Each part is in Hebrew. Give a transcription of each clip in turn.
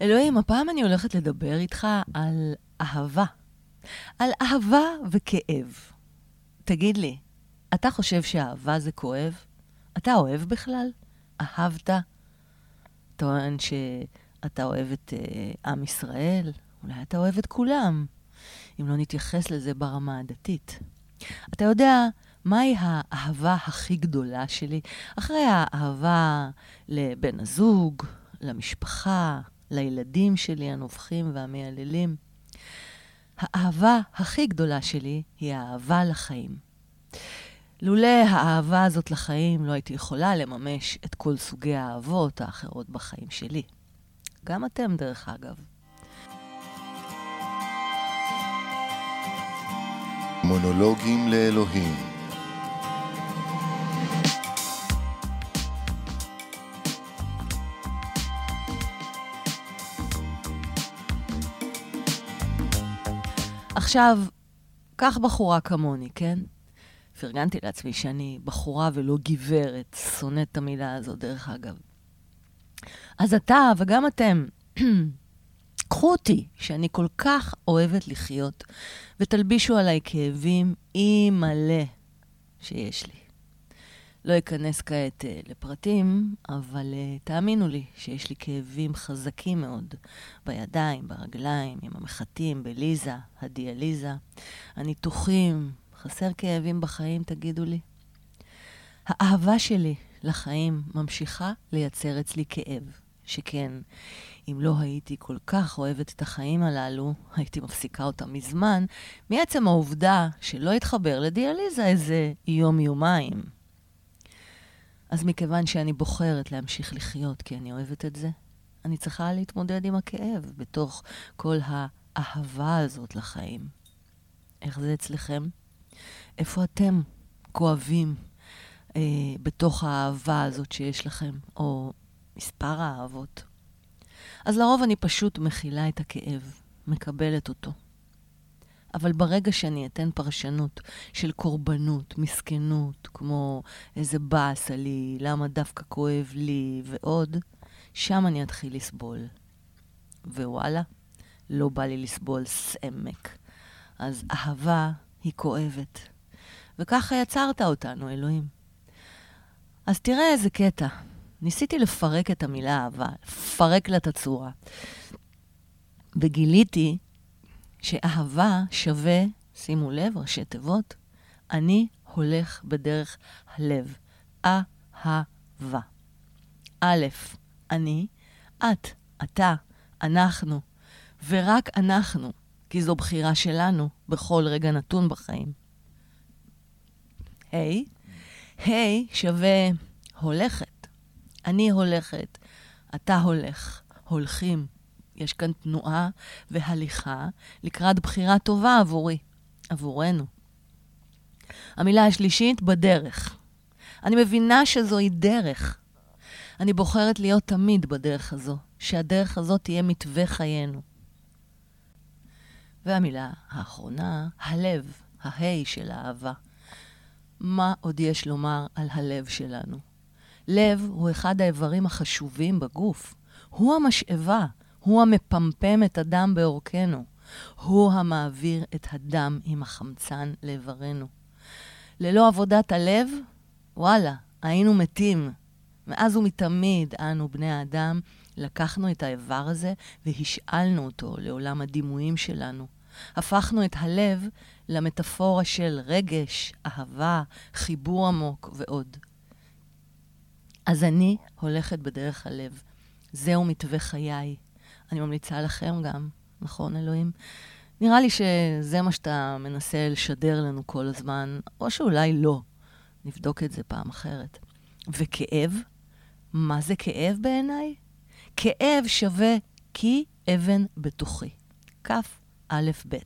אלוהים, הפעם אני הולכת לדבר איתך על אהבה. על אהבה וכאב. תגיד לי, אתה חושב שאהבה זה כואב? אתה אוהב בכלל? אהבת? טוען שאתה אוהב את uh, עם ישראל? אולי אתה אוהב את כולם, אם לא נתייחס לזה ברמה הדתית. אתה יודע מהי האהבה הכי גדולה שלי? אחרי האהבה לבן הזוג, למשפחה, לילדים שלי הנובחים והמייללים. האהבה הכי גדולה שלי היא האהבה לחיים. לולא האהבה הזאת לחיים, לא הייתי יכולה לממש את כל סוגי האהבות האחרות בחיים שלי. גם אתם, דרך אגב. מונולוגים לאלוהים עכשיו, קח בחורה כמוני, כן? פרגנתי לעצמי שאני בחורה ולא גברת, שונאת את המילה הזאת, דרך אגב. אז אתה וגם אתם, קחו אותי, שאני כל כך אוהבת לחיות, ותלבישו עליי כאבים אי מלא שיש לי. לא אכנס כעת uh, לפרטים, אבל uh, תאמינו לי שיש לי כאבים חזקים מאוד בידיים, ברגליים, עם המחטים, בליזה, הדיאליזה, הניתוחים. חסר כאבים בחיים, תגידו לי? האהבה שלי לחיים ממשיכה לייצר אצלי כאב, שכן, אם לא הייתי כל כך אוהבת את החיים הללו, הייתי מפסיקה אותם מזמן, מעצם העובדה שלא אתחבר לדיאליזה איזה יום-יומיים. אז מכיוון שאני בוחרת להמשיך לחיות כי אני אוהבת את זה, אני צריכה להתמודד עם הכאב בתוך כל האהבה הזאת לחיים. איך זה אצלכם? איפה אתם כואבים אה, בתוך האהבה הזאת שיש לכם, או מספר האהבות? אז לרוב אני פשוט מכילה את הכאב, מקבלת אותו. אבל ברגע שאני אתן פרשנות של קורבנות, מסכנות, כמו איזה באסה לי, למה דווקא כואב לי ועוד, שם אני אתחיל לסבול. ווואלה, לא בא לי לסבול סעמק. אז אהבה היא כואבת. וככה יצרת אותנו, אלוהים. אז תראה איזה קטע. ניסיתי לפרק את המילה אהבה, לפרק לה את הצורה. וגיליתי שאהבה שווה, שימו לב, ראשי תיבות, אני הולך בדרך הלב. אהבה. א', אני, את, אתה, אנחנו, ורק אנחנו, כי זו בחירה שלנו בכל רגע נתון בחיים. היי, hey, היי שווה הולכת. אני הולכת, אתה הולך, הולכים. יש כאן תנועה והליכה לקראת בחירה טובה עבורי, עבורנו. המילה השלישית, בדרך. אני מבינה שזוהי דרך. אני בוחרת להיות תמיד בדרך הזו, שהדרך הזו תהיה מתווה חיינו. והמילה האחרונה, הלב, ההי של האהבה. מה עוד יש לומר על הלב שלנו? לב הוא אחד האיברים החשובים בגוף. הוא המשאבה, הוא המפמפם את הדם בעורקנו. הוא המעביר את הדם עם החמצן לאיברנו. ללא עבודת הלב, וואלה, היינו מתים. מאז ומתמיד אנו, בני האדם, לקחנו את האיבר הזה והשאלנו אותו לעולם הדימויים שלנו. הפכנו את הלב למטאפורה של רגש, אהבה, חיבור עמוק ועוד. אז אני הולכת בדרך הלב. זהו מתווה חיי. אני ממליצה לכם גם, נכון, אלוהים? נראה לי שזה מה שאתה מנסה לשדר לנו כל הזמן, או שאולי לא. נבדוק את זה פעם אחרת. וכאב? מה זה כאב בעיניי? כאב שווה כי אבן בתוכי. כף א' ב'.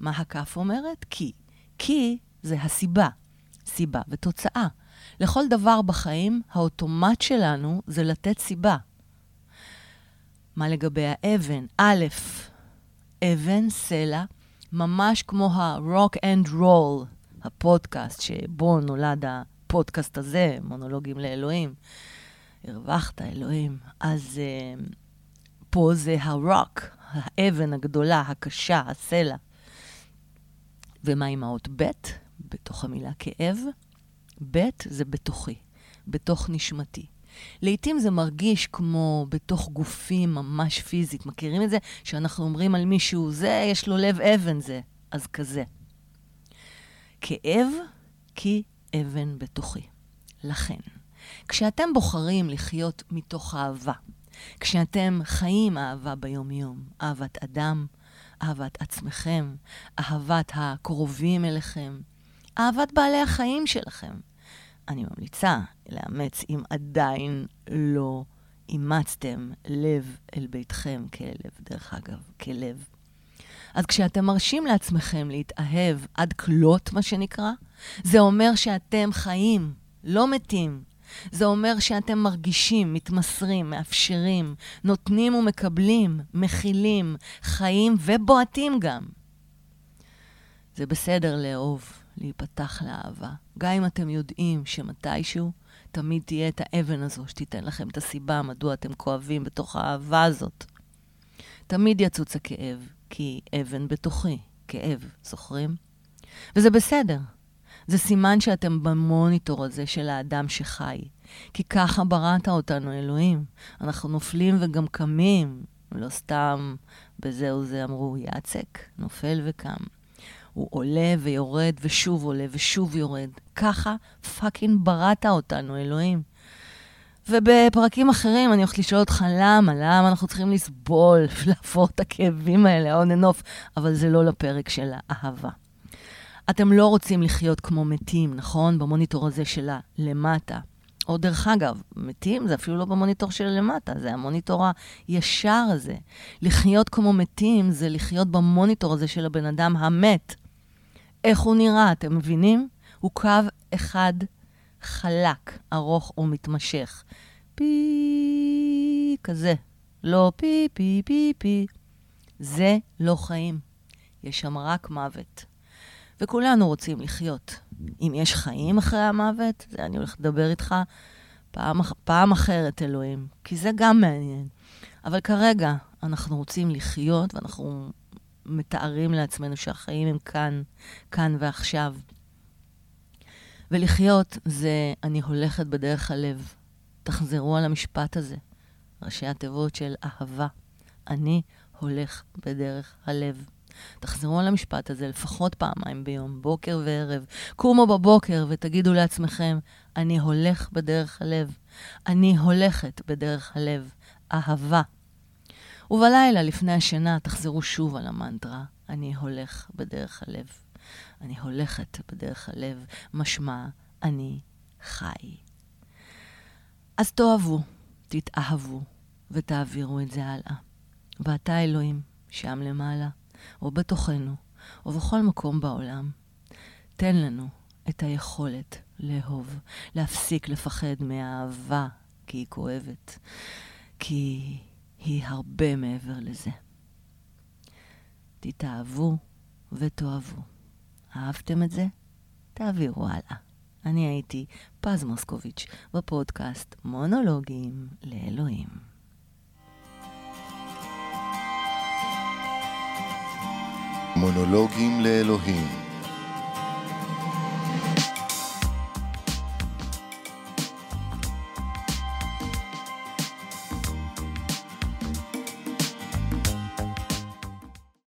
מה הכף אומרת? כי. כי זה הסיבה. סיבה ותוצאה. לכל דבר בחיים, האוטומט שלנו זה לתת סיבה. מה לגבי האבן? א', אבן, סלע, ממש כמו ה-Rock and Roll, הפודקאסט שבו נולד הפודקאסט הזה, מונולוגים לאלוהים. הרווחת, אלוהים. אז uh, פה זה הרוק, האבן הגדולה, הקשה, הסלע. ומה עם האות ב' בתוך המילה כאב? ב' זה בתוכי, בתוך נשמתי. לעתים זה מרגיש כמו בתוך גופים ממש פיזית. מכירים את זה? שאנחנו אומרים על מישהו, זה, יש לו לב אבן זה. אז כזה. כאב, כי אבן בתוכי. לכן, כשאתם בוחרים לחיות מתוך אהבה, כשאתם חיים אהבה ביום-יום, אהבת אדם, אהבת עצמכם, אהבת הקרובים אליכם, אהבת בעלי החיים שלכם, אני ממליצה לאמץ אם עדיין לא אימצתם לב אל ביתכם כלב, דרך אגב, כלב. אז כשאתם מרשים לעצמכם להתאהב עד כלות, מה שנקרא, זה אומר שאתם חיים, לא מתים. זה אומר שאתם מרגישים, מתמסרים, מאפשרים, נותנים ומקבלים, מכילים, חיים ובועטים גם. זה בסדר לאהוב, להיפתח לאהבה. גם אם אתם יודעים שמתישהו תמיד תהיה את האבן הזו שתיתן לכם את הסיבה מדוע אתם כואבים בתוך האהבה הזאת. תמיד יצוץ הכאב, כי אבן בתוכי, כאב, זוכרים? וזה בסדר. זה סימן שאתם במוניטור הזה של האדם שחי. כי ככה בראת אותנו, אלוהים. אנחנו נופלים וגם קמים. לא סתם בזה וזה אמרו, יעצק, נופל וקם. הוא עולה ויורד ושוב עולה ושוב יורד. ככה fucking בראת אותנו, אלוהים. ובפרקים אחרים אני הולכת לשאול אותך למה, למה אנחנו צריכים לסבול ולעבור את הכאבים האלה, and off, אבל זה לא לפרק של האהבה. אתם לא רוצים לחיות כמו מתים, נכון? במוניטור הזה של הלמטה. או דרך אגב, מתים זה אפילו לא במוניטור של למטה, זה המוניטור הישר הזה. לחיות כמו מתים זה לחיות במוניטור הזה של הבן אדם המת. איך הוא נראה, אתם מבינים? הוא קו אחד חלק, ארוך ומתמשך. פי... כזה. לא פי, פי, פי, פי. זה לא חיים. יש שם רק מוות. וכולנו רוצים לחיות. אם יש חיים אחרי המוות, זה אני הולכת לדבר איתך פעם, פעם אחרת, אלוהים, כי זה גם מעניין. אבל כרגע אנחנו רוצים לחיות, ואנחנו מתארים לעצמנו שהחיים הם כאן, כאן ועכשיו. ולחיות זה אני הולכת בדרך הלב. תחזרו על המשפט הזה, ראשי התיבות של אהבה. אני הולך בדרך הלב. תחזרו על המשפט הזה לפחות פעמיים ביום, בוקר וערב. קומו בבוקר ותגידו לעצמכם, אני הולך בדרך הלב. אני הולכת בדרך הלב. אהבה. ובלילה, לפני השינה, תחזרו שוב על המנטרה, אני הולך בדרך הלב. אני הולכת בדרך הלב, משמע, אני חי. אז תאהבו, תתאהבו, ותעבירו את זה הלאה. ואתה, אלוהים, שם למעלה, או בתוכנו, או בכל מקום בעולם, תן לנו את היכולת לאהוב, להפסיק לפחד מהאהבה, כי היא כואבת, כי היא הרבה מעבר לזה. תתאהבו ותאהבו. אהבתם את זה? תעבירו הלאה. אני הייתי פז מוסקוביץ' בפודקאסט מונולוגים לאלוהים. מונולוגים לאלוהים